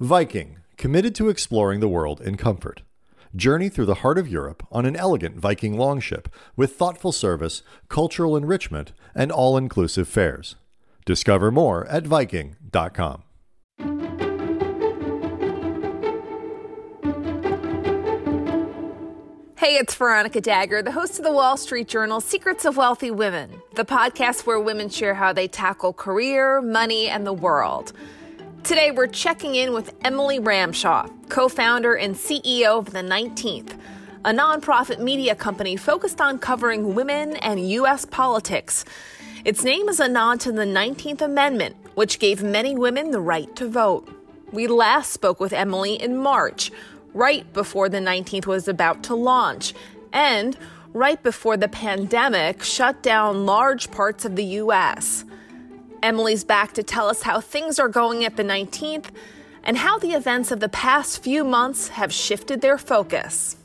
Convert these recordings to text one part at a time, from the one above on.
Viking, committed to exploring the world in comfort. Journey through the heart of Europe on an elegant Viking longship with thoughtful service, cultural enrichment, and all inclusive fares. Discover more at Viking.com. Hey, it's Veronica Dagher, the host of the Wall Street Journal Secrets of Wealthy Women, the podcast where women share how they tackle career, money, and the world. Today, we're checking in with Emily Ramshaw, co founder and CEO of The 19th, a nonprofit media company focused on covering women and U.S. politics. Its name is a nod to the 19th Amendment, which gave many women the right to vote. We last spoke with Emily in March right before the 19th was about to launch, and right before the pandemic shut down large parts of the U.S. Emily's back to tell us how things are going at the 19th and how the events of the past few months have shifted their focus.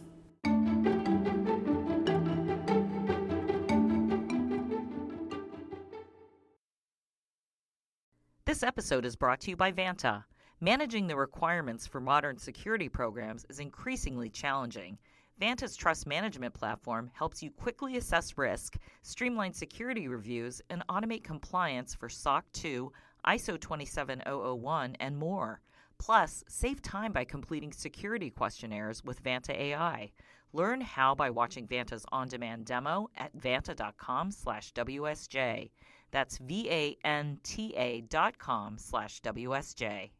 This episode is brought to you by Vanta. Managing the requirements for modern security programs is increasingly challenging. Vanta's trust management platform helps you quickly assess risk, streamline security reviews, and automate compliance for SOC 2, ISO 27001, and more. Plus, save time by completing security questionnaires with Vanta AI. Learn how by watching Vanta's on-demand demo at vanta.com/wsj. That's V-A-N-T-A dot com slash WSJ.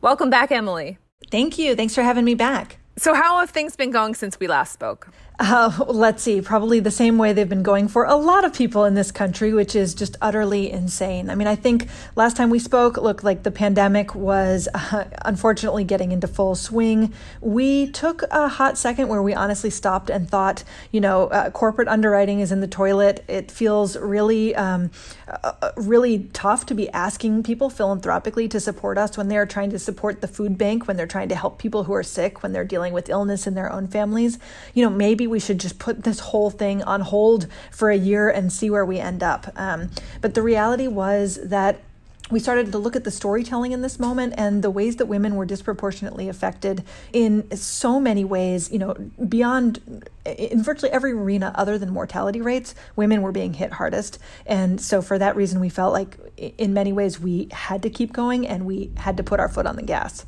Welcome back, Emily. Thank you. Thanks for having me back. So, how have things been going since we last spoke? Uh, let's see, probably the same way they've been going for a lot of people in this country, which is just utterly insane. I mean, I think last time we spoke, look, like the pandemic was uh, unfortunately getting into full swing. We took a hot second where we honestly stopped and thought, you know, uh, corporate underwriting is in the toilet. It feels really, um, uh, uh, really tough to be asking people philanthropically to support us when they're trying to support the food bank, when they're trying to help people who are sick, when they're dealing with illness in their own families. You know, maybe we should just put this whole thing on hold for a year and see where we end up. Um, but the reality was that we started to look at the storytelling in this moment and the ways that women were disproportionately affected in so many ways, you know, beyond in virtually every arena other than mortality rates, women were being hit hardest. And so for that reason, we felt like in many ways we had to keep going and we had to put our foot on the gas.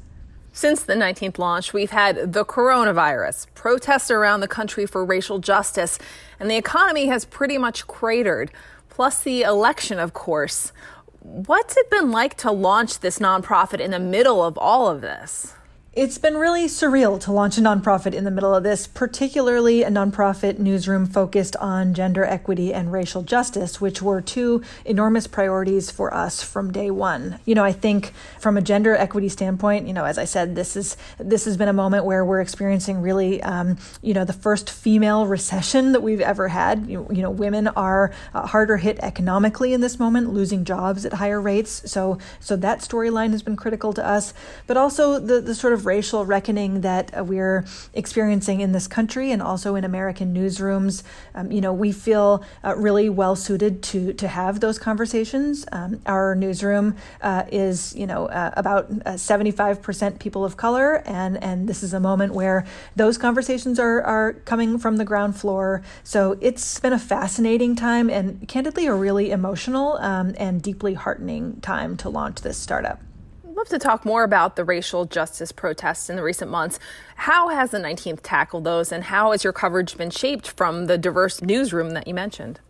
Since the 19th launch, we've had the coronavirus, protests around the country for racial justice, and the economy has pretty much cratered, plus the election, of course. What's it been like to launch this nonprofit in the middle of all of this? It's been really surreal to launch a nonprofit in the middle of this, particularly a nonprofit newsroom focused on gender equity and racial justice, which were two enormous priorities for us from day one. You know, I think from a gender equity standpoint, you know, as I said, this is this has been a moment where we're experiencing really, um, you know, the first female recession that we've ever had. You, you know, women are uh, harder hit economically in this moment, losing jobs at higher rates. So, so that storyline has been critical to us, but also the the sort of of racial reckoning that uh, we're experiencing in this country and also in American newsrooms. Um, you know, we feel uh, really well suited to to have those conversations. Um, our newsroom uh, is, you know, uh, about seventy five percent people of color, and and this is a moment where those conversations are are coming from the ground floor. So it's been a fascinating time and candidly a really emotional um, and deeply heartening time to launch this startup love to talk more about the racial justice protests in the recent months. How has the 19th tackled those, and how has your coverage been shaped from the diverse newsroom that you mentioned?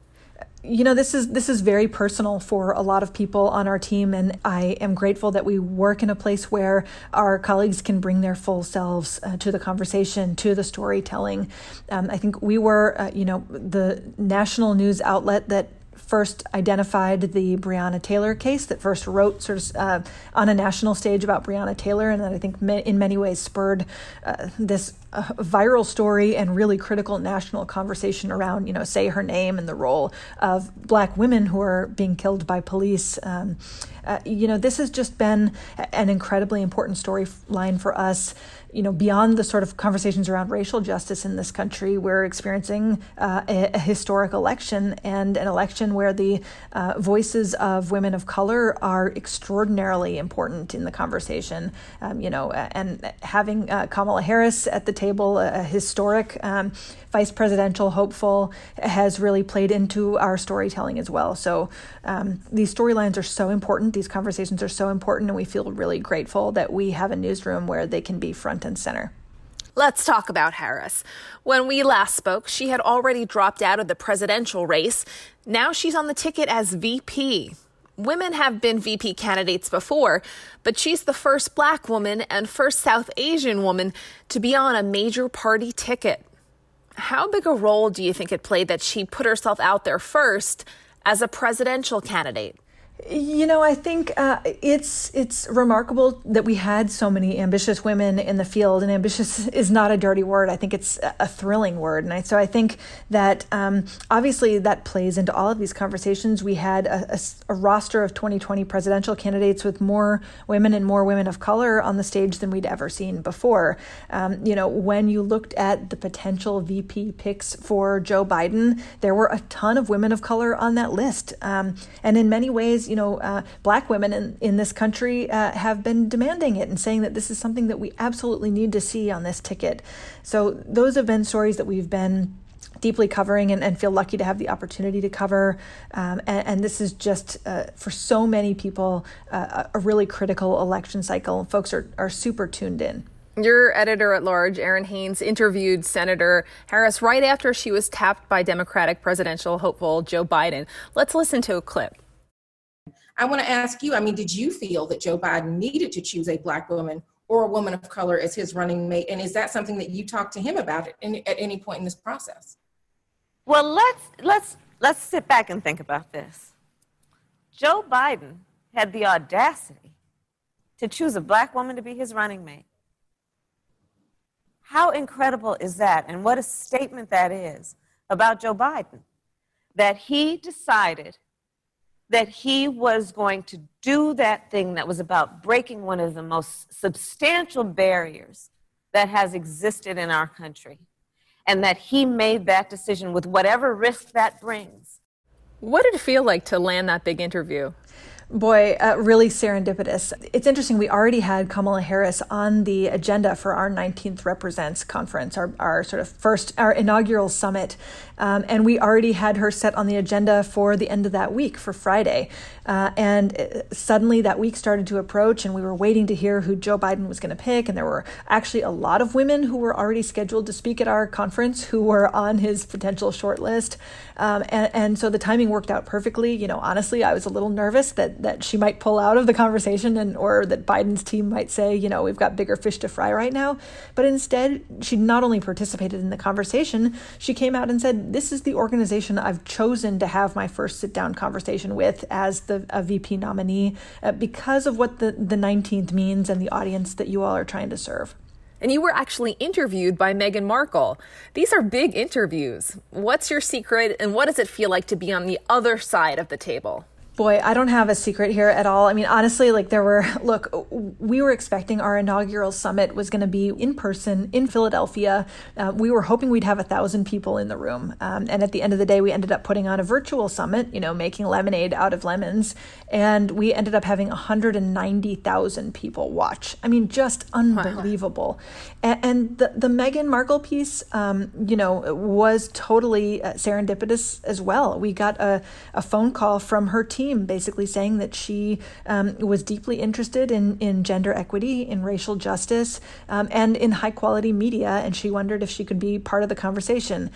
you know this is this is very personal for a lot of people on our team and i am grateful that we work in a place where our colleagues can bring their full selves uh, to the conversation to the storytelling um, i think we were uh, you know the national news outlet that first identified the Breonna Taylor case, that first wrote sort of uh, on a national stage about Breonna Taylor, and that I think in many ways spurred uh, this a viral story and really critical national conversation around, you know, say her name and the role of black women who are being killed by police. Um, uh, you know, this has just been an incredibly important storyline for us you know, beyond the sort of conversations around racial justice in this country, we're experiencing uh, a, a, historic election and an election where the uh, voices of women of color are extraordinarily important in the conversation. Um, you know, and having uh, Kamala Harris at the table, a, historic um, vice presidential hopeful, has really played into our storytelling as well. So um, these storylines are so important. These conversations are so important, and we feel really grateful that we have a newsroom where they can be front and center. Let's talk about Harris. When we last spoke, she had already dropped out of the presidential race. Now she's on the ticket as VP. Women have been VP candidates before, but she's the first black woman and first South Asian woman to be on a major party ticket. How big a role do you think it played that she put herself out there first as a presidential candidate? You know, I think uh, it's it's remarkable that we had so many ambitious women in the field, and ambitious is not a dirty word. I think it's a thrilling word, and I, so I think that um, obviously that plays into all of these conversations. We had a, a, a, roster of 2020 presidential candidates with more women and more women of color on the stage than we'd ever seen before. Um, you know, when you looked at the potential VP picks for Joe Biden, there were a ton of women of color on that list, um, and in many ways you know, uh, black women in, in this country uh, have been demanding it and saying that this is something that we absolutely need to see on this ticket. So those have been stories that we've been deeply covering and, and feel lucky to have the opportunity to cover. Um, and, and, this is just, uh, for so many people, uh, a really critical election cycle. Folks are, are super tuned in. Your editor at large, Errin Haynes, interviewed Senator Harris right after she was tapped by Democratic presidential hopeful Joe Biden. Let's listen to a clip. I want to ask you I mean, did you feel that Joe Biden needed to choose a Black woman or a woman of color as his running mate? And is that something that you talked to him about at any, at any point in this process? Well, let's, let's, let's sit back and think about this. Joe Biden had the audacity to choose a black woman to be his running mate. How incredible is that? And what a statement that is about Joe Biden that he decided that he was going to do that thing that was about breaking one of the most substantial barriers that has existed in our country, and that he made that decision with whatever risk that brings. What did it feel like to land that big interview? Boy, uh, really serendipitous. It's interesting. We already had Kamala Harris on the agenda for our 19th Represents conference, our, our sort of first, our inaugural summit. Um, and we already had her set on the agenda for the end of that week, for Friday. Uh, and uh, suddenly that week started to approach, and we were waiting to hear who Joe Biden was going to pick. And there were actually a lot of women who were already scheduled to speak at our conference who were on his potential shortlist. Um, and, and so the timing worked out perfectly. You know, honestly, I was a little nervous that that she might pull out of the conversation, and or that Biden's team might say, you know, we've got bigger fish to fry right now. But instead, she not only participated in the conversation, she came out and said, "This is the organization I've chosen to have my first sit down conversation with as the a VP nominee uh, because of what the the 19th means and the audience that you all are trying to serve." and you were actually interviewed by Meghan Markle. These are big interviews. What's your secret, and what does it feel like to be on the other side of the table? Boy, I don't have a secret here at all. I mean, honestly, like there were, look, we were expecting our inaugural summit was going to be in person in Philadelphia. Uh, we were hoping we'd have a thousand people in the room. Um, and at the end of the day, we ended up putting on a virtual summit, you know, making lemonade out of lemons. And we ended up having 190,000 people watch. I mean, just unbelievable. Wow. And, and, the, the Meghan Markle piece, um, you know, was totally uh, serendipitous as well. We got a, a phone call from her team team, basically saying that she um, was deeply interested in, in gender equity, in racial justice, um, and in high quality media, and she wondered if she could be part of the conversation.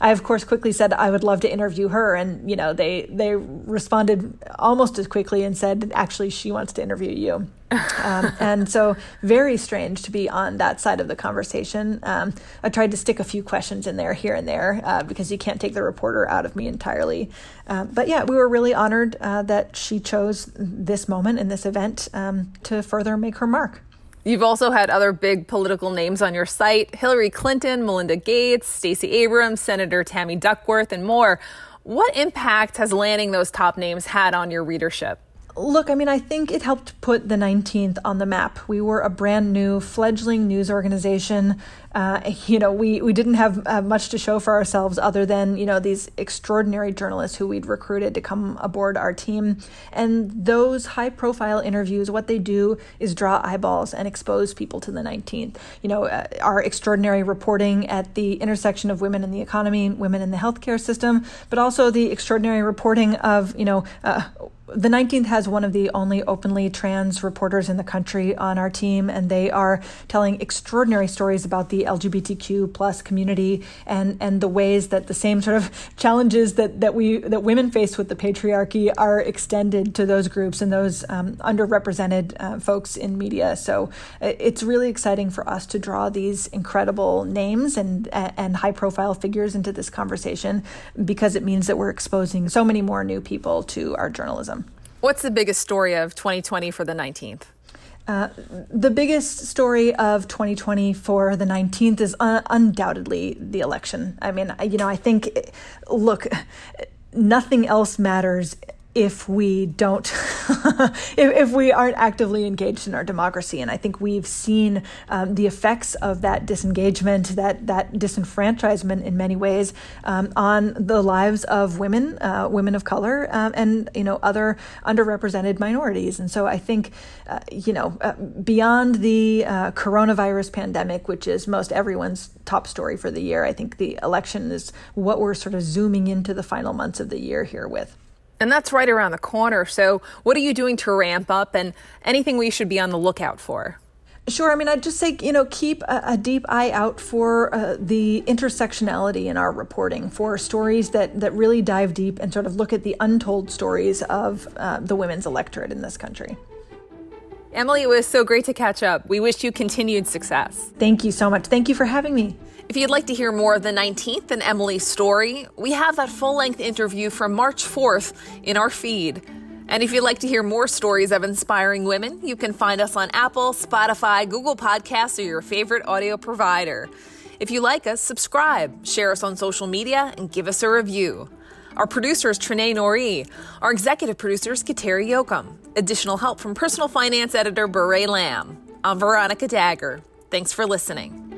I, of course, quickly said I would love to interview her, and you know they they responded almost as quickly and said actually she wants to interview you. Um, and so very strange to be on that side of the conversation. Um, I tried to stick a few questions in there here and there uh, because you can't take the reporter out of me entirely. Uh, but yeah, we were really honored uh, that she chose this moment in this event um, to further make her mark. You've also had other big political names on your site Hillary Clinton, Melinda Gates, Stacey Abrams, Senator Tammy Duckworth, and more. What impact has landing those top names had on your readership? Look, I mean, I think it helped put the 19th on the map. We were a brand new fledgling news organization. Uh, you know, we, we didn't have uh, much to show for ourselves other than, you know, these extraordinary journalists who we'd recruited to come aboard our team. And those high profile interviews, what they do is draw eyeballs and expose people to the 19th. You know, uh, our extraordinary reporting at the intersection of women in the economy, women in the healthcare system, but also the extraordinary reporting of, you know, uh, the 19th has one of the only openly trans reporters in the country on our team, and they are telling extraordinary stories about the LGBTQ plus community and and the ways that the same sort of challenges that that we that women face with the patriarchy are extended to those groups and those um, underrepresented uh, folks in media. So uh, it's really exciting for us to draw these incredible names and and high profile figures into this conversation because it means that we're exposing so many more new people to our journalism. What's the biggest story of 2020 for the 19th? Uh, the biggest story of 2020 for the 19th is un- undoubtedly the election. I mean, you know, I think, look, nothing else matters if we don't if, if, we aren't actively engaged in our democracy. And i think we've seen um, the effects of that disengagement that that disenfranchisement in many ways um, on the lives of women uh, women of color um, and you know other underrepresented minorities. And so i think uh, you know uh, beyond the uh, coronavirus pandemic which is most everyone's top story for the year i think the election is what we're sort of zooming into the final months of the year here with and that's right around the corner. So, what are you doing to ramp up and anything we should be on the lookout for? Sure. I mean, I'd just say, you know, keep a, a deep eye out for uh, the intersectionality in our reporting, for stories that, that really dive deep and sort of look at the untold stories of uh, the women's electorate in this country. Emily, it was so great to catch up. We wish you continued success. Thank you so much. Thank you for having me. If you'd like to hear more of the 19th and Emily's story, we have that full length interview from March 4th in our feed. And if you'd like to hear more stories of inspiring women, you can find us on Apple, Spotify, Google Podcasts, or your favorite audio provider. If you like us, subscribe, share us on social media, and give us a review. Our producer is Trinae Nori. Our executive producer is Kateri Jochum. Additional help from personal finance editor Bourree Lam. I'm Veronica Dagher. Thanks for listening.